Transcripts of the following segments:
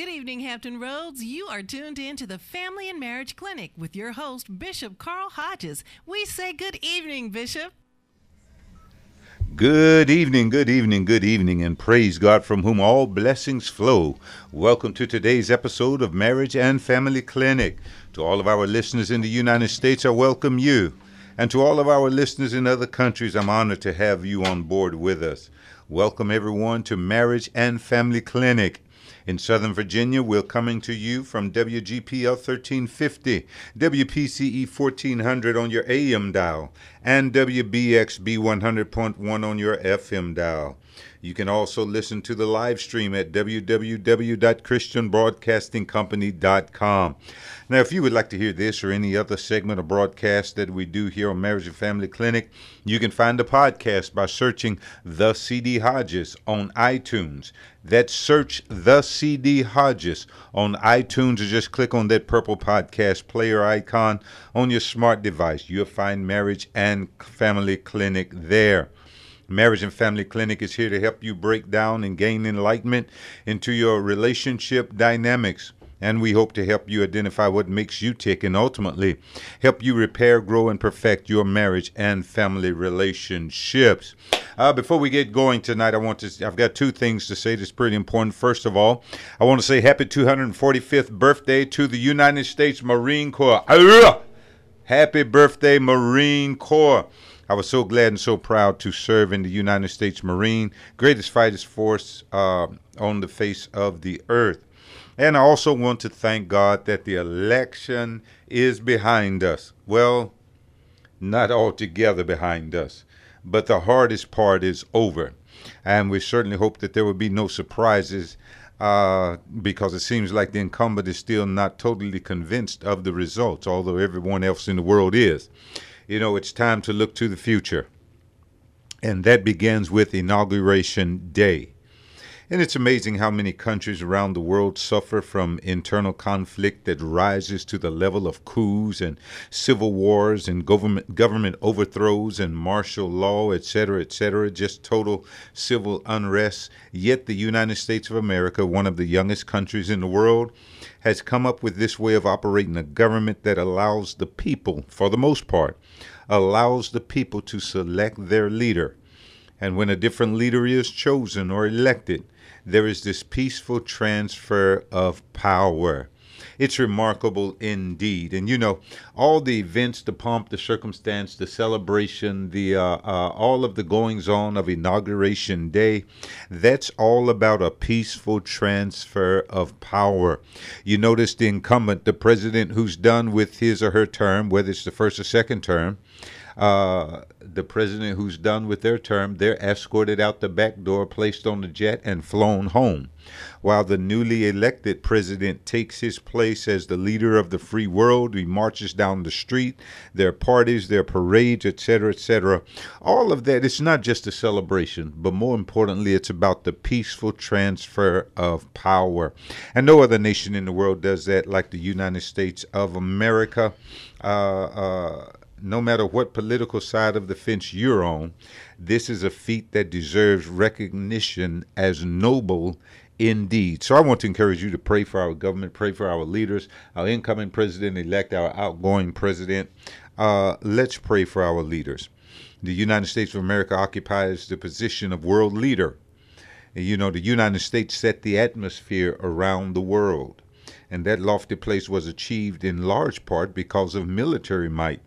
Good evening, Hampton Roads. You are tuned in to the Family and Marriage Clinic with your host, Bishop Carl Hodges. We say good evening, Bishop. Good evening, good evening, good evening, and praise God from whom all blessings flow. Welcome to today's episode of Marriage and Family Clinic. To all of our listeners in the United States, I welcome you. And to all of our listeners in other countries, I'm honored to have you on board with us. Welcome, everyone, to Marriage and Family Clinic. In Southern Virginia, we're coming to you from WGPL 1350, WPCE 1400 on your AM dial, and WBXB 100.1 on your FM dial. You can also listen to the live stream at www.christianbroadcastingcompany.com. Now, if you would like to hear this or any other segment or broadcast that we do here on Marriage and Family Clinic, you can find the podcast by searching The CD Hodges on iTunes. That's search The CD Hodges on iTunes or just click on that purple podcast player icon on your smart device. You'll find Marriage and Family Clinic there. Marriage and Family Clinic is here to help you break down and gain enlightenment into your relationship dynamics. And we hope to help you identify what makes you tick and ultimately help you repair, grow, and perfect your marriage and family relationships. Uh, before we get going tonight, I want to, I've got two things to say that's pretty important. First of all, I want to say happy 245th birthday to the United States Marine Corps. Happy birthday, Marine Corps. I was so glad and so proud to serve in the United States Marine, greatest fighters force uh, on the face of the earth. And I also want to thank God that the election is behind us. Well, not altogether behind us, but the hardest part is over. And we certainly hope that there will be no surprises uh, because it seems like the incumbent is still not totally convinced of the results, although everyone else in the world is. You know, it's time to look to the future. And that begins with Inauguration Day. And it's amazing how many countries around the world suffer from internal conflict that rises to the level of coups and civil wars and government government overthrows and martial law, etc., etc., just total civil unrest. Yet the United States of America, one of the youngest countries in the world, has come up with this way of operating a government that allows the people, for the most part, allows the people to select their leader. And when a different leader is chosen or elected, there is this peaceful transfer of power. It's remarkable indeed. And you know, all the events, the pomp, the circumstance, the celebration, the uh, uh, all of the goings on of Inauguration Day, that's all about a peaceful transfer of power. You notice the incumbent, the president who's done with his or her term, whether it's the first or second term, uh, the president who's done with their term, they're escorted out the back door, placed on the jet, and flown home. While the newly elected president takes his place as the leader of the free world, he marches down the street, their parties, their parades, etc., etc. All of that, it's not just a celebration, but more importantly, it's about the peaceful transfer of power. And no other nation in the world does that like the United States of America. Uh, uh, no matter what political side of the fence you're on, this is a feat that deserves recognition as noble indeed. So I want to encourage you to pray for our government, pray for our leaders, our incoming president elect, our outgoing president. Uh, let's pray for our leaders. The United States of America occupies the position of world leader. You know, the United States set the atmosphere around the world. And that lofty place was achieved in large part because of military might.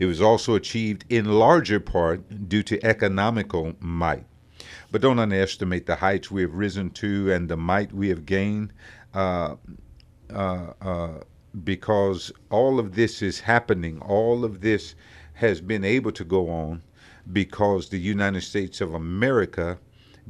It was also achieved in larger part due to economical might. But don't underestimate the heights we have risen to and the might we have gained, uh, uh, uh, because all of this is happening. All of this has been able to go on because the United States of America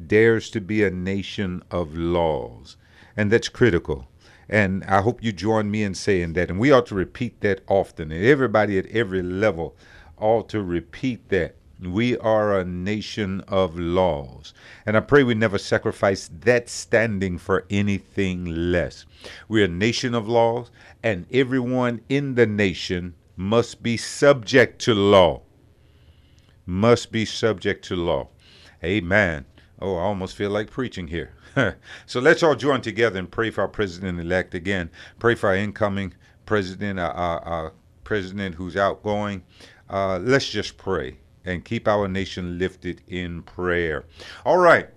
dares to be a nation of laws. And that's critical. And I hope you join me in saying that. And we ought to repeat that often. And everybody at every level ought to repeat that. We are a nation of laws. And I pray we never sacrifice that standing for anything less. We're a nation of laws, and everyone in the nation must be subject to law. Must be subject to law. Amen. Oh, I almost feel like preaching here. so let's all join together and pray for our president elect again. Pray for our incoming president, our, our, our president who's outgoing. Uh, let's just pray and keep our nation lifted in prayer. All right.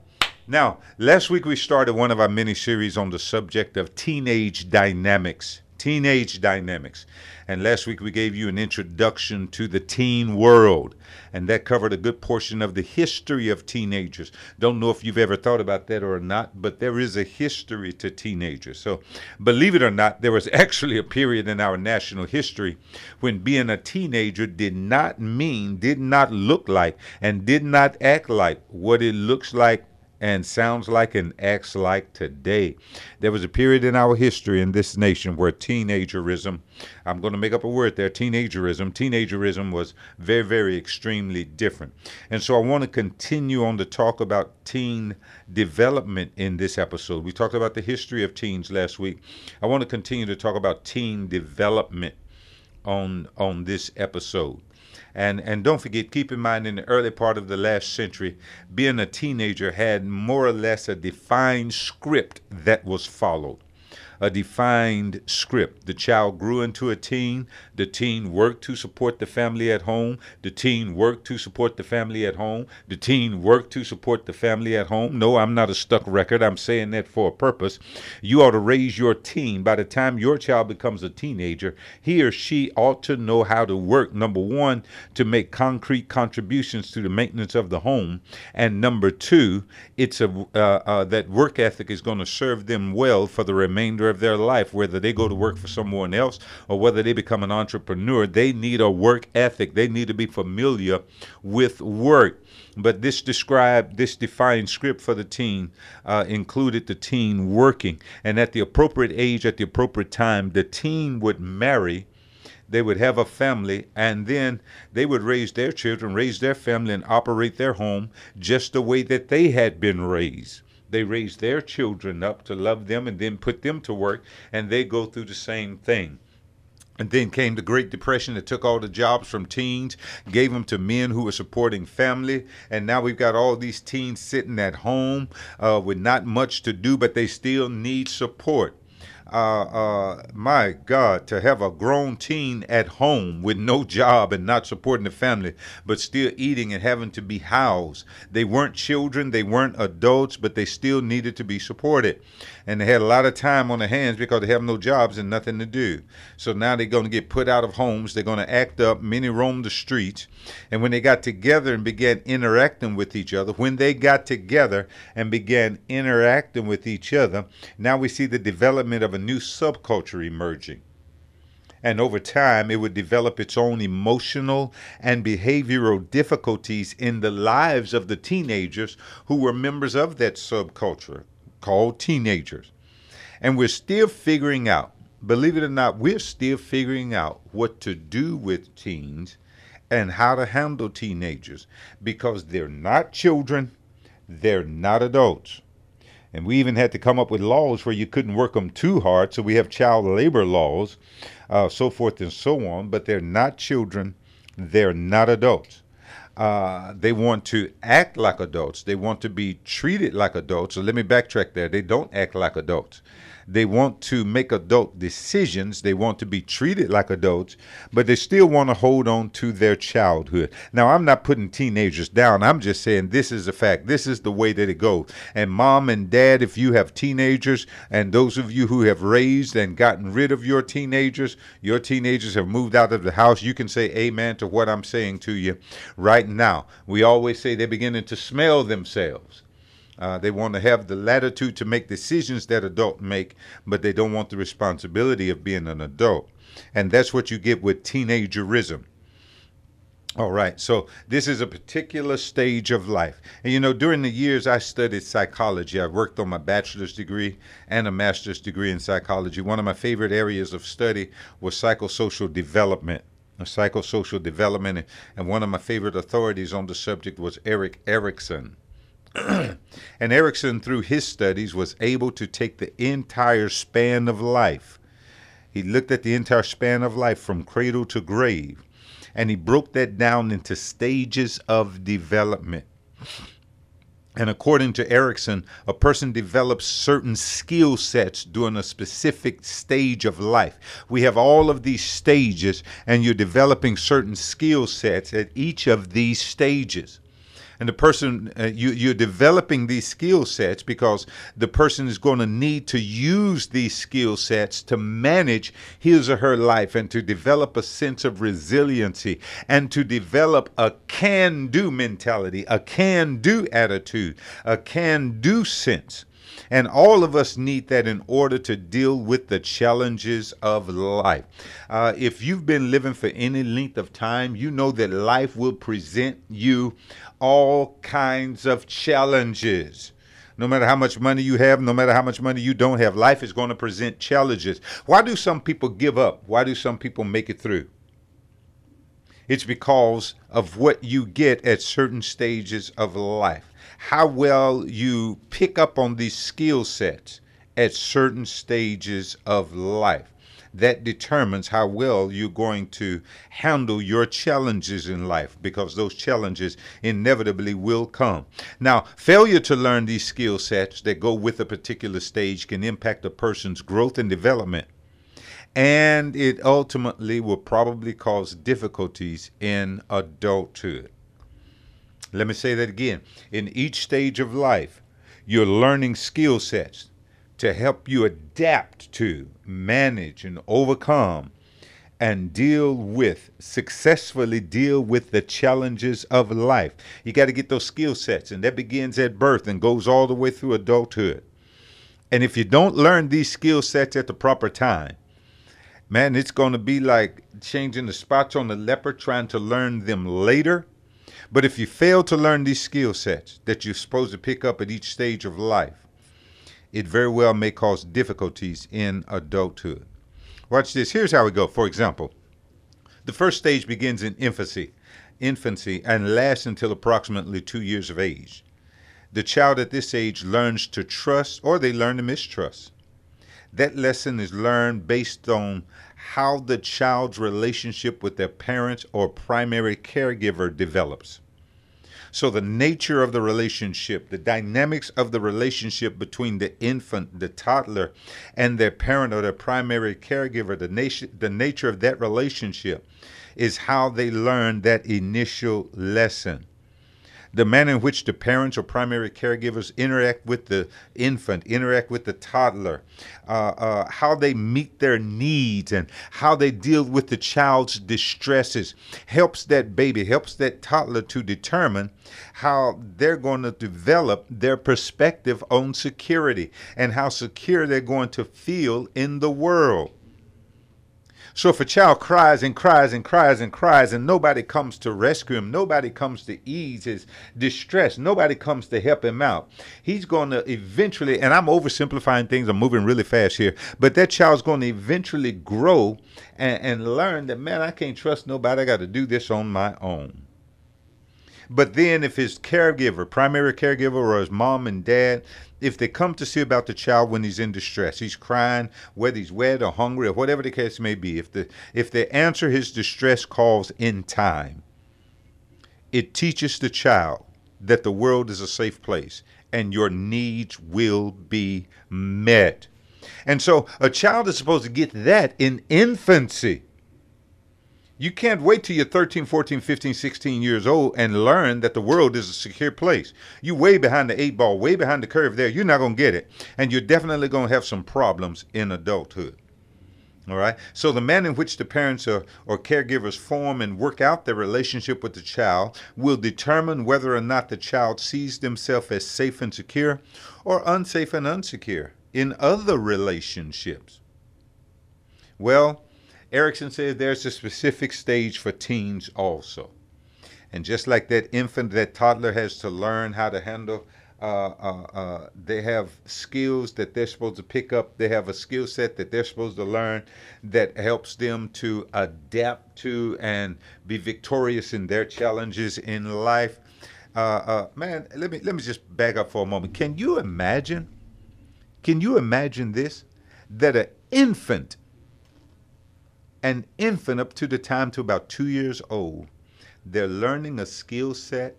Now, last week we started one of our mini series on the subject of teenage dynamics. Teenage dynamics. And last week we gave you an introduction to the teen world, and that covered a good portion of the history of teenagers. Don't know if you've ever thought about that or not, but there is a history to teenagers. So, believe it or not, there was actually a period in our national history when being a teenager did not mean, did not look like, and did not act like what it looks like and sounds like and acts like today. There was a period in our history in this nation where teenagerism, I'm going to make up a word there, teenagerism, teenagerism was very, very extremely different. And so I want to continue on to talk about teen development in this episode. We talked about the history of teens last week. I want to continue to talk about teen development on on this episode. And and don't forget, keep in mind in the early part of the last century, being a teenager had more or less a defined script that was followed a defined script. The child grew into a teen. The teen worked to support the family at home. The teen worked to support the family at home. The teen worked to support the family at home. No, I'm not a stuck record. I'm saying that for a purpose. You ought to raise your teen. By the time your child becomes a teenager, he or she ought to know how to work. Number one, to make concrete contributions to the maintenance of the home. And number two, it's a uh, uh, that work ethic is going to serve them well for the remainder of their life, whether they go to work for someone else or whether they become an entrepreneur. They need a work ethic. They need to be familiar with work. But this described, this defined script for the teen uh, included the teen working. And at the appropriate age, at the appropriate time, the teen would marry they would have a family and then they would raise their children, raise their family, and operate their home just the way that they had been raised. They raise their children up to love them and then put them to work, and they go through the same thing. And then came the Great Depression that took all the jobs from teens, gave them to men who were supporting family. And now we've got all these teens sitting at home uh, with not much to do, but they still need support uh, uh, my God, to have a grown teen at home with no job and not supporting the family, but still eating and having to be housed. They weren't children, they weren't adults, but they still needed to be supported. And they had a lot of time on their hands because they have no jobs and nothing to do. So now they're going to get put out of homes. They're going to act up. Many roam the streets. And when they got together and began interacting with each other, when they got together and began interacting with each other, now we see the development of a new subculture emerging. And over time, it would develop its own emotional and behavioral difficulties in the lives of the teenagers who were members of that subculture called teenagers. And we're still figuring out, believe it or not, we're still figuring out what to do with teens and how to handle teenagers because they're not children, they're not adults. And we even had to come up with laws where you couldn't work them too hard. So we have child labor laws, uh, so forth and so on. But they're not children, they're not adults. Uh, they want to act like adults. They want to be treated like adults. So let me backtrack there. They don't act like adults. They want to make adult decisions. They want to be treated like adults, but they still want to hold on to their childhood. Now, I'm not putting teenagers down. I'm just saying this is a fact. This is the way that it goes. And mom and dad, if you have teenagers, and those of you who have raised and gotten rid of your teenagers, your teenagers have moved out of the house, you can say amen to what I'm saying to you right now. We always say they're beginning to smell themselves. Uh, they want to have the latitude to make decisions that adults make, but they don't want the responsibility of being an adult. And that's what you get with teenagerism. All right, so this is a particular stage of life. And you know, during the years I studied psychology, I worked on my bachelor's degree and a master's degree in psychology. One of my favorite areas of study was psychosocial development. Psychosocial development, and one of my favorite authorities on the subject was Erik Erikson. and Erikson, through his studies, was able to take the entire span of life. He looked at the entire span of life from cradle to grave, and he broke that down into stages of development. And according to Erikson, a person develops certain skill sets during a specific stage of life. We have all of these stages, and you're developing certain skill sets at each of these stages and the person uh, you you're developing these skill sets because the person is going to need to use these skill sets to manage his or her life and to develop a sense of resiliency and to develop a can do mentality, a can do attitude, a can do sense. And all of us need that in order to deal with the challenges of life. Uh, if you've been living for any length of time, you know that life will present you all kinds of challenges. No matter how much money you have, no matter how much money you don't have, life is going to present challenges. Why do some people give up? Why do some people make it through? It's because of what you get at certain stages of life. How well you pick up on these skill sets at certain stages of life that determines how well you're going to handle your challenges in life because those challenges inevitably will come. Now, failure to learn these skill sets that go with a particular stage can impact a person's growth and development. And it ultimately will probably cause difficulties in adulthood. Let me say that again. In each stage of life, you're learning skill sets to help you adapt to, manage, and overcome and deal with, successfully deal with the challenges of life. You got to get those skill sets, and that begins at birth and goes all the way through adulthood. And if you don't learn these skill sets at the proper time, man, it's going to be like changing the spots on the leopard, trying to learn them later. But if you fail to learn these skill sets that you're supposed to pick up at each stage of life, it very well may cause difficulties in adulthood. Watch this. Here's how we go. For example, the first stage begins in infancy, infancy and lasts until approximately 2 years of age. The child at this age learns to trust or they learn to mistrust. That lesson is learned based on how the child's relationship with their parents or primary caregiver develops. So, the nature of the relationship, the dynamics of the relationship between the infant, the toddler, and their parent or their primary caregiver, the, nation, the nature of that relationship is how they learn that initial lesson the manner in which the parents or primary caregivers interact with the infant, interact with the toddler, uh, uh, how they meet their needs, and how they deal with the child's distresses helps that baby, helps that toddler to determine how they're going to develop their perspective on security and how secure they're going to feel in the world. So if a child cries and cries and cries and cries and nobody comes to rescue him, nobody comes to ease his distress, nobody comes to help him out, he's going to eventually, and I'm oversimplifying things, I'm moving really fast here, but that child's going to eventually grow and, and learn that, man, I can't trust nobody, I got to do this on my own. But then, if his caregiver, primary caregiver, or his mom and dad, if they come to see about the child when he's in distress, he's crying, whether he's wet or hungry or whatever the case may be, if the if they answer his distress calls in time, it teaches the child that the world is a safe place and your needs will be met. And so a child is supposed to get that in infancy. You can't wait till you're 13, 14, 15, 16 years old and learn that the world is a secure place. You way behind the eight ball, way behind the curve there. You're not going to get it. And you're definitely going to have some problems in adulthood. All right. So the manner in which the parents or, or caregivers form and work out their relationship with the child will determine whether or not the child sees themselves as safe and secure or unsafe and unsecure in other relationships. Well, Erikson says there's a specific stage for teens also. And just like that infant, that toddler has to learn how to handle, uh, uh, uh, they have skills that they're supposed to pick up. They have a skill set that they're supposed to learn that helps them to adapt to and be victorious in their challenges in life. Uh, uh, man, let me let me just back up for a moment. Can you imagine? Can you imagine this? That an infant an infant up to the time to about two years old, they're learning a skill set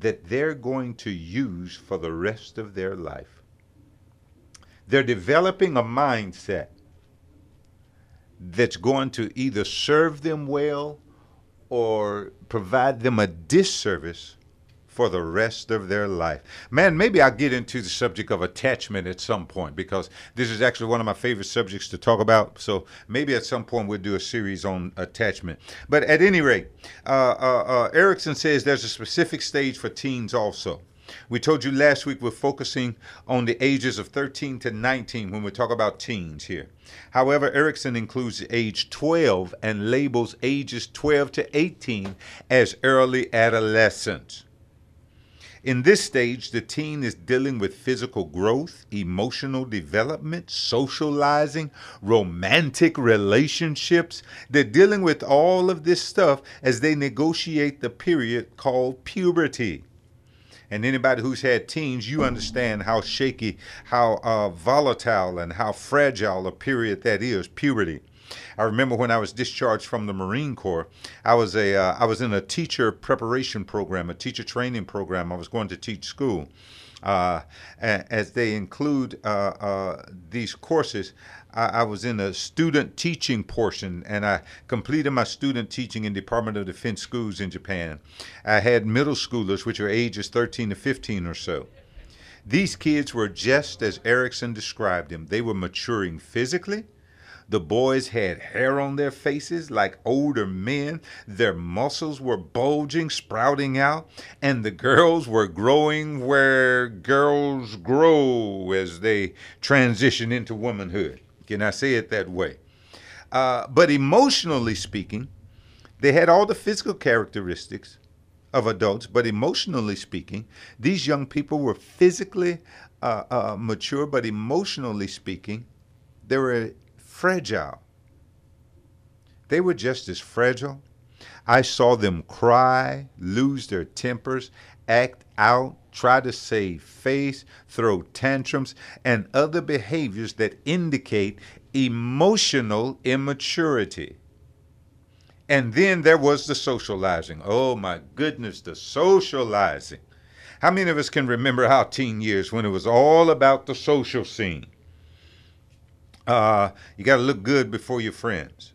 that they're going to use for the rest of their life. They're developing a mindset that's going to either serve them well or provide them a disservice for the rest of their life. Man, maybe I'll get into the subject of attachment at some point because this is actually one of my favorite subjects to talk about. So maybe at some point we'll do a series on attachment. But at any rate, uh, uh, uh, Erikson says there's a specific stage for teens also. We told you last week we're focusing on the ages of 13 to 19 when we talk about teens here. However, Erikson includes age 12 and labels ages 12 to 18 as early adolescence. In this stage, the teen is dealing with physical growth, emotional development, socializing, romantic relationships. They're dealing with all of this stuff as they negotiate the period called puberty. And anybody who's had teens, you understand how shaky, how uh, volatile, and how fragile a period that is, puberty. I remember when I was discharged from the Marine Corps, I was a uh, I was in a teacher preparation program, a teacher training program. I was going to teach school. Uh, as they include uh, uh, these courses, I, was in a student teaching portion, and I completed my student teaching in Department of Defense schools in Japan. I had middle schoolers, which are ages 13 to 15 or so. These kids were just as Erikson described them. They were maturing physically, the boys had hair on their faces like older men. Their muscles were bulging, sprouting out. And the girls were growing where girls grow as they transition into womanhood. Can I say it that way? Uh, but emotionally speaking, they had all the physical characteristics of adults, but emotionally speaking, these young people were physically uh, uh, mature, but emotionally speaking, they were fragile. They were just as fragile. I saw them cry, lose their tempers, act out, try to save face, throw tantrums, and other behaviors that indicate emotional immaturity. And then there was the socializing. Oh my goodness, the socializing. How many of us can remember our teen years when it was all about the social scene? Uh, you got to look good before your friends,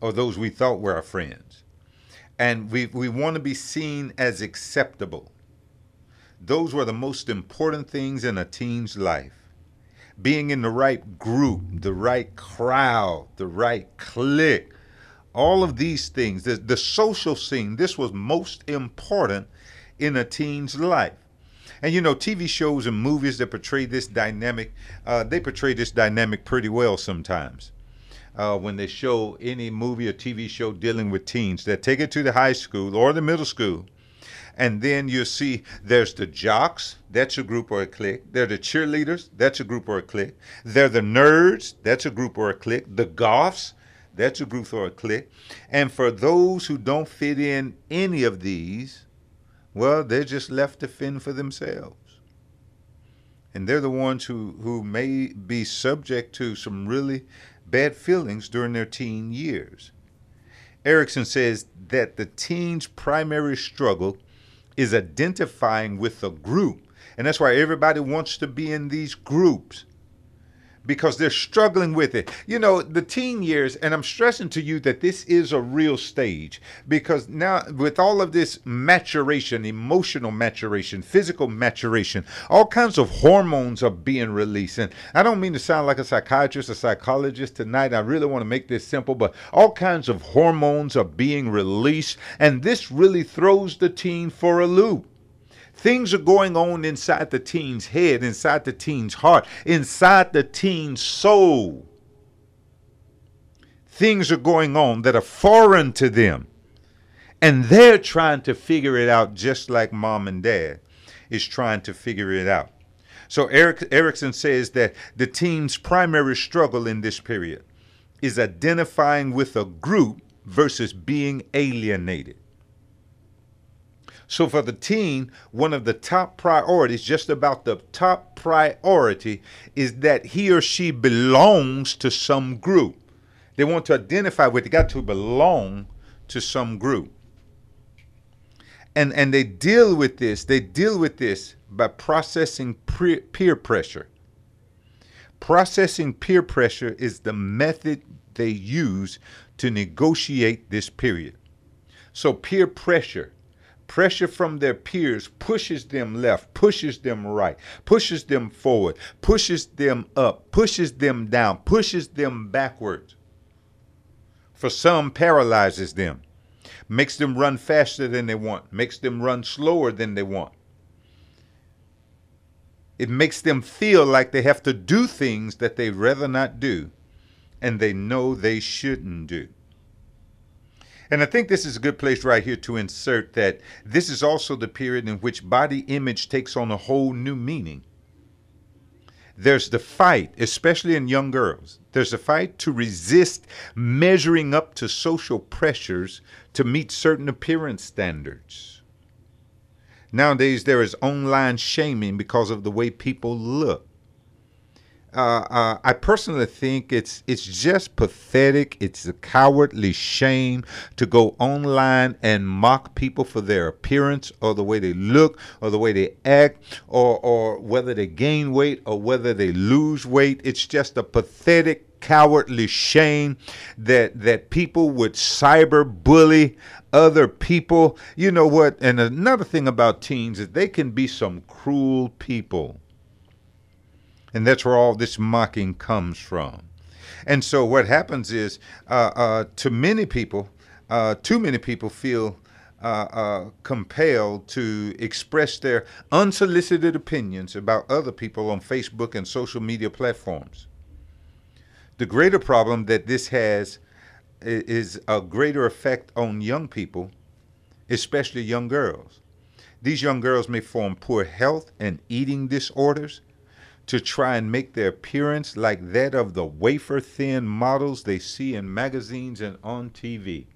or those we thought were our friends. And we, we want to be seen as acceptable. Those were the most important things in a teen's life. Being in the right group, the right crowd, the right clique, all of these things, the, the social scene, this was most important in a teen's life. And you know, TV shows and movies that portray this dynamic, uh, they portray this dynamic pretty well sometimes. Uh, when they show any movie or TV show dealing with teens, they take it to the high school or the middle school, and then you see there's the jocks, that's a group or a clique. They're the cheerleaders, that's a group or a clique. They're the nerds, that's a group or a clique. The goths, that's a group or a clique. And for those who don't fit in any of these, well, they're just left to fend for themselves. And they're the ones who, who may be subject to some really bad feelings during their teen years. Erikson says that the teen's primary struggle is identifying with a group. And that's why everybody wants to be in these groups because they're struggling with it. You know, the teen years, and I'm stressing to you that this is a real stage because now, with all of this maturation, emotional maturation, physical maturation, all kinds of hormones are being released. And I don't mean to sound like a psychiatrist or psychologist tonight. I really want to make this simple, but all kinds of hormones are being released, and this really throws the teen for a loop. Things are going on inside the teen's head, inside the teen's heart, inside the teen's soul. Things are going on that are foreign to them. And they're trying to figure it out just like mom and dad is trying to figure it out. So Eric, Erikson says that the teen's primary struggle in this period is identifying with a group versus being alienated. So for the teen, one of the top priorities, just about the top priority, is that he or she belongs to some group. They want to identify with, they got to belong to some group. and and they deal with this. They deal with this by processing pre- peer pressure. Processing peer pressure is the method they use to negotiate this period. So peer pressure, pressure from their peers pushes them left, pushes them right, pushes them forward, pushes them up, pushes them down, pushes them backwards. For some paralyzes them makes them run faster than they want, makes them run slower than they want. It makes them feel like they have to do things that they'd rather not do and they know they shouldn't do. And I think this is a good place right here to insert that this is also the period in which body image takes on a whole new meaning. There's the fight, especially in young girls. There's a fight to resist measuring up to social pressures to meet certain appearance standards. Nowadays, there is online shaming because of the way people look. Uh, uh, I personally think it's it's just pathetic. It's a cowardly shame to go online and mock people for their appearance or the way they look or the way they act or or whether they gain weight or whether they lose weight. It's just a pathetic cowardly shame that that people would cyber bully other people. You know what? And another thing about teens is they can be some cruel people. And that's where all this mocking comes from. And so what happens is, uh, uh, to many people, uh, too many people feel uh, uh, compelled to express their unsolicited opinions about other people on Facebook and social media platforms. The greater problem that this has is a greater effect on young people, especially young girls. These young girls may form poor health and eating disorders to try and make their appearance like that of the wafer thin models they see in magazines and on TV.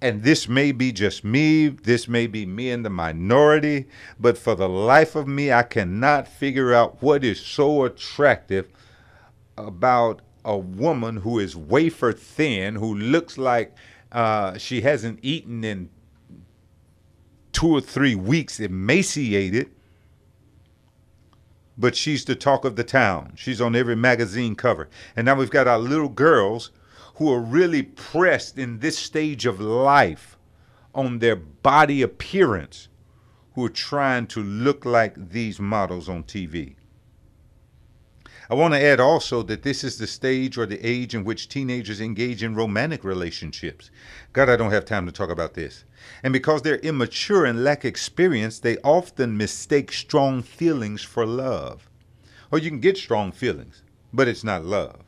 And this may be just me, this may be me in the minority, but for the life of me, I cannot figure out what is so attractive about a woman who is wafer thin, who looks like uh, she hasn't eaten in two or three weeks, emaciated but she's the talk of the town. She's on every magazine cover. And now we've got our little girls who are really pressed in this stage of life on their body appearance, who are trying to look like these models on TV. I want to add also that this is the stage or the age in which teenagers engage in romantic relationships. God, I don't have time to talk about this. And because they're immature and lack experience, they often mistake strong feelings for love. Or you can get strong feelings, but it's not love.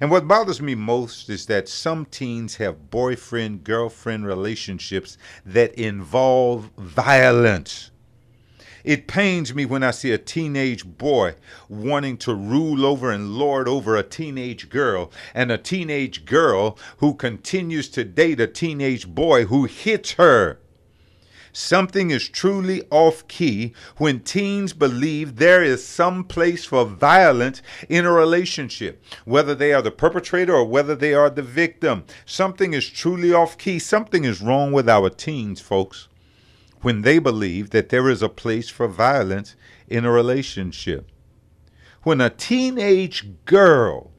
And what bothers me most is that some teens have boyfriend girlfriend relationships that involve violence. It pains me when I see a teenage boy wanting to rule over and lord over a teenage girl, and a teenage girl who continues to date a teenage boy who hits her. Something is truly off key when teens believe there is some place for violence in a relationship, whether they are the perpetrator or whether they are the victim. Something is truly off key. Something is wrong with our teens, folks when they believe that there is a place for violence in a relationship. When a teenage girl,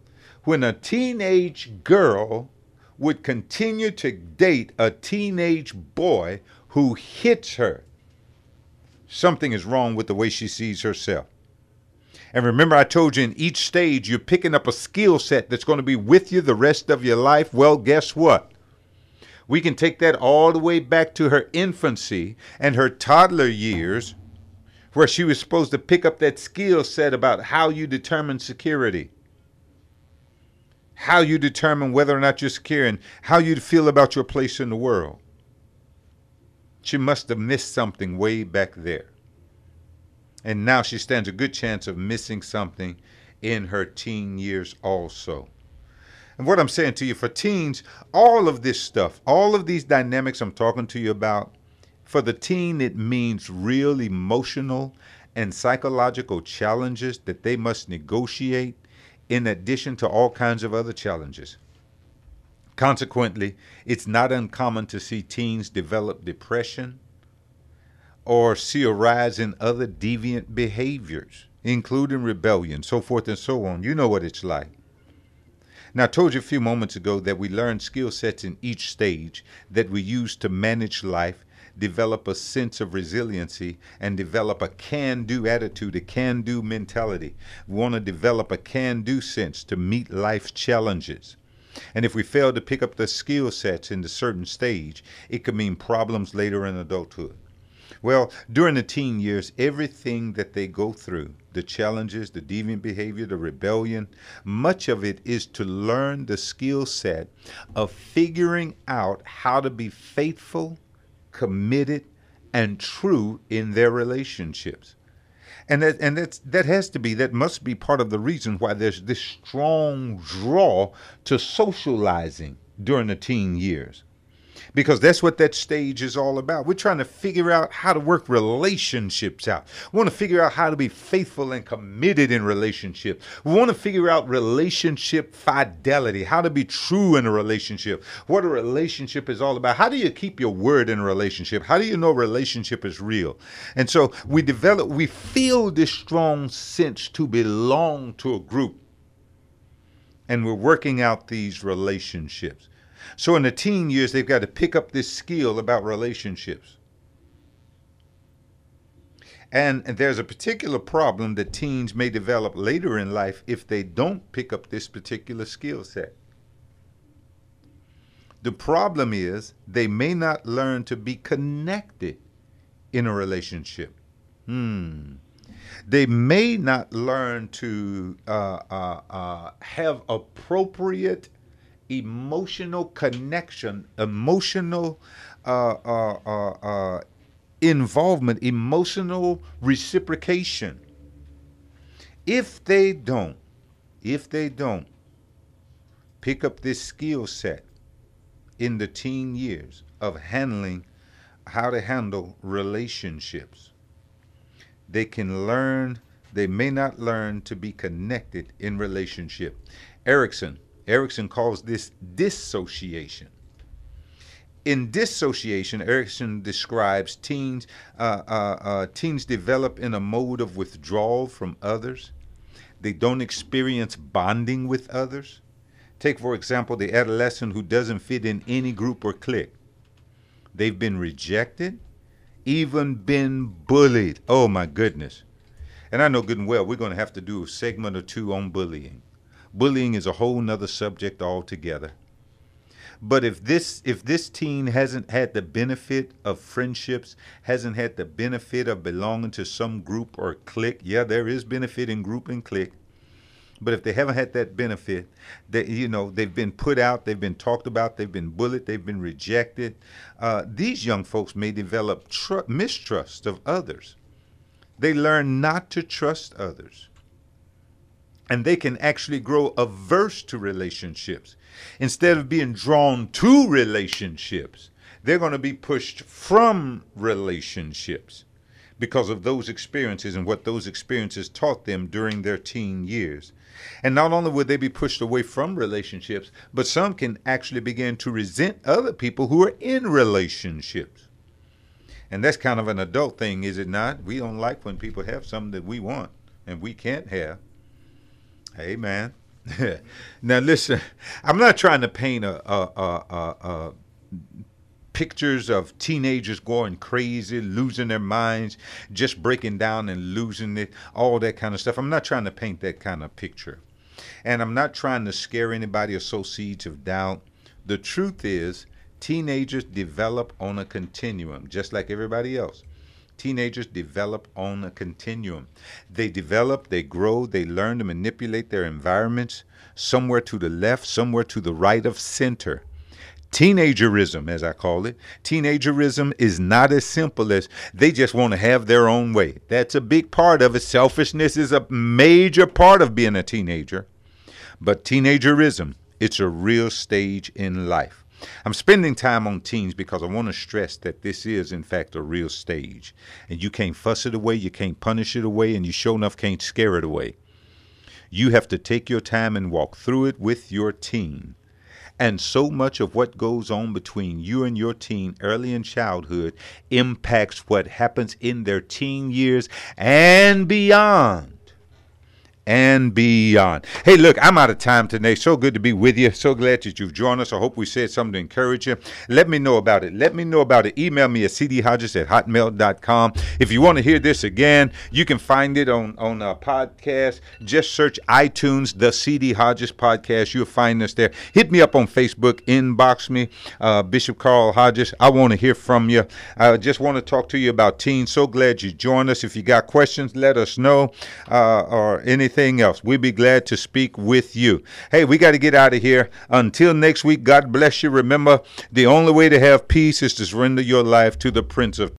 when a teenage girl would continue to date a teenage boy who hits her, something is wrong with the way she sees herself. And remember, I told you in each stage, you're picking up a skill set that's going to be with you the rest of your life. Well, guess what? We can take that all the way back to her infancy and her toddler years, where she was supposed to pick up that skill set about how you determine security, how you determine whether or not you're secure, and how you feel about your place in the world. She must have missed something way back there. And now she stands a good chance of missing something in her teen years also. And what I'm saying to you for teens, all of this stuff, all of these dynamics I'm talking to you about, for the teen, it means real emotional and psychological challenges that they must negotiate in addition to all kinds of other challenges. Consequently, it's not uncommon to see teens develop depression or see a rise in other deviant behaviors, including rebellion, so forth and so on. You know what it's like. Now, I told you a few moments ago that we learn skill sets in each stage that we use to manage life, develop a sense of resiliency, and develop a can do attitude, a can do mentality. We want to develop a can do sense to meet life's challenges. And if we fail to pick up the skill sets in a certain stage, it could mean problems later in adulthood. Well, during the teen years, everything that they go through, the challenges, the deviant behavior, the rebellion, much of it is to learn the skill set of figuring out how to be faithful, committed, and true in their relationships. And that and that's that has to be that must be part of the reason why there's this strong draw to socializing during the teen years because that's what that stage is all about. We're trying to figure out how to work relationships out. We want to figure out how to be faithful and committed in relationships. We want to figure out relationship fidelity, how to be true in a relationship, what a relationship is all about. How do you keep your word in a relationship? How do you know relationship is real? And so we develop, we feel this strong sense to belong to a group. And we're working out these relationships. So in the teen years, they've got to pick up this skill about relationships. And, there's a particular problem that teens may develop later in life if they don't pick up this particular skill set. The problem is they may not learn to be connected in a relationship. Hmm. They may not learn to uh, uh, uh, have appropriate emotional connection, emotional uh, uh, uh, uh, involvement, emotional reciprocation. If they don't, if they don't pick up this skill set in the teen years of handling how to handle relationships, they can learn, they may not learn to be connected in relationship. Erikson, Erikson calls this dissociation. In dissociation, Erikson describes teens uh, uh, uh, teens develop in a mode of withdrawal from others. They don't experience bonding with others. Take, for example, the adolescent who doesn't fit in any group or clique. They've been rejected, even been bullied. Oh, my goodness. And I know good and well we're going to have to do a segment or two on bullying bullying is a whole nother subject altogether. But if this if this teen hasn't had the benefit of friendships, hasn't had the benefit of belonging to some group or clique, yeah, there is benefit in group and clique. But if they haven't had that benefit, that you know they've been put out, they've been talked about, they've been bullied, they've been rejected. Uh, these young folks may develop tr- mistrust of others. They learn not to trust others and they can actually grow averse to relationships. Instead of being drawn to relationships, they're going to be pushed from relationships because of those experiences and what those experiences taught them during their teen years. And not only would they be pushed away from relationships, but some can actually begin to resent other people who are in relationships. And that's kind of an adult thing, is it not? We don't like when people have something that we want and we can't have. Amen. now listen, I'm not trying to paint a, a, a, a, pictures of teenagers going crazy, losing their minds, just breaking down and losing it, all that kind of stuff. I'm not trying to paint that kind of picture. And I'm not trying to scare anybody or sow seeds of doubt. The truth is, teenagers develop on a continuum, just like everybody else. Teenagers develop on a continuum. They develop, they grow, they learn to manipulate their environments, somewhere to the left, somewhere to the right of center. Teenagerism, as I call it, teenagerism is not as simple as they just want to have their own way. That's a big part of it. Selfishness is a major part of being a teenager. But teenagerism, it's a real stage in life. I'm spending time on teens because I want to stress that this is, in fact, a real stage. And you can't fuss it away, you can't punish it away, and you sure enough can't scare it away. You have to take your time and walk through it with your teen. And so much of what goes on between you and your teen early in childhood impacts what happens in their teen years and beyond and beyond. Hey, look, I'm out of time today. So good to be with you. So glad that you've joined us. I hope we said something to encourage you. Let me know about it. Let me know about it. Email me at cdhodges at hotmail.com. If you want to hear this again, you can find it on, on a podcast. Just search iTunes, the CD Hodges podcast. You'll find us there. Hit me up on Facebook, inbox me, uh, Bishop Carl Hodges. I want to hear from you. I just want to talk to you about teens. So glad you joined us. If you got questions, let us know uh, or anything anything else, we'd be glad to speak with you. Hey, we got to get out of here. Until next week, God bless you. Remember, the only way to have peace is to surrender your life to the Prince of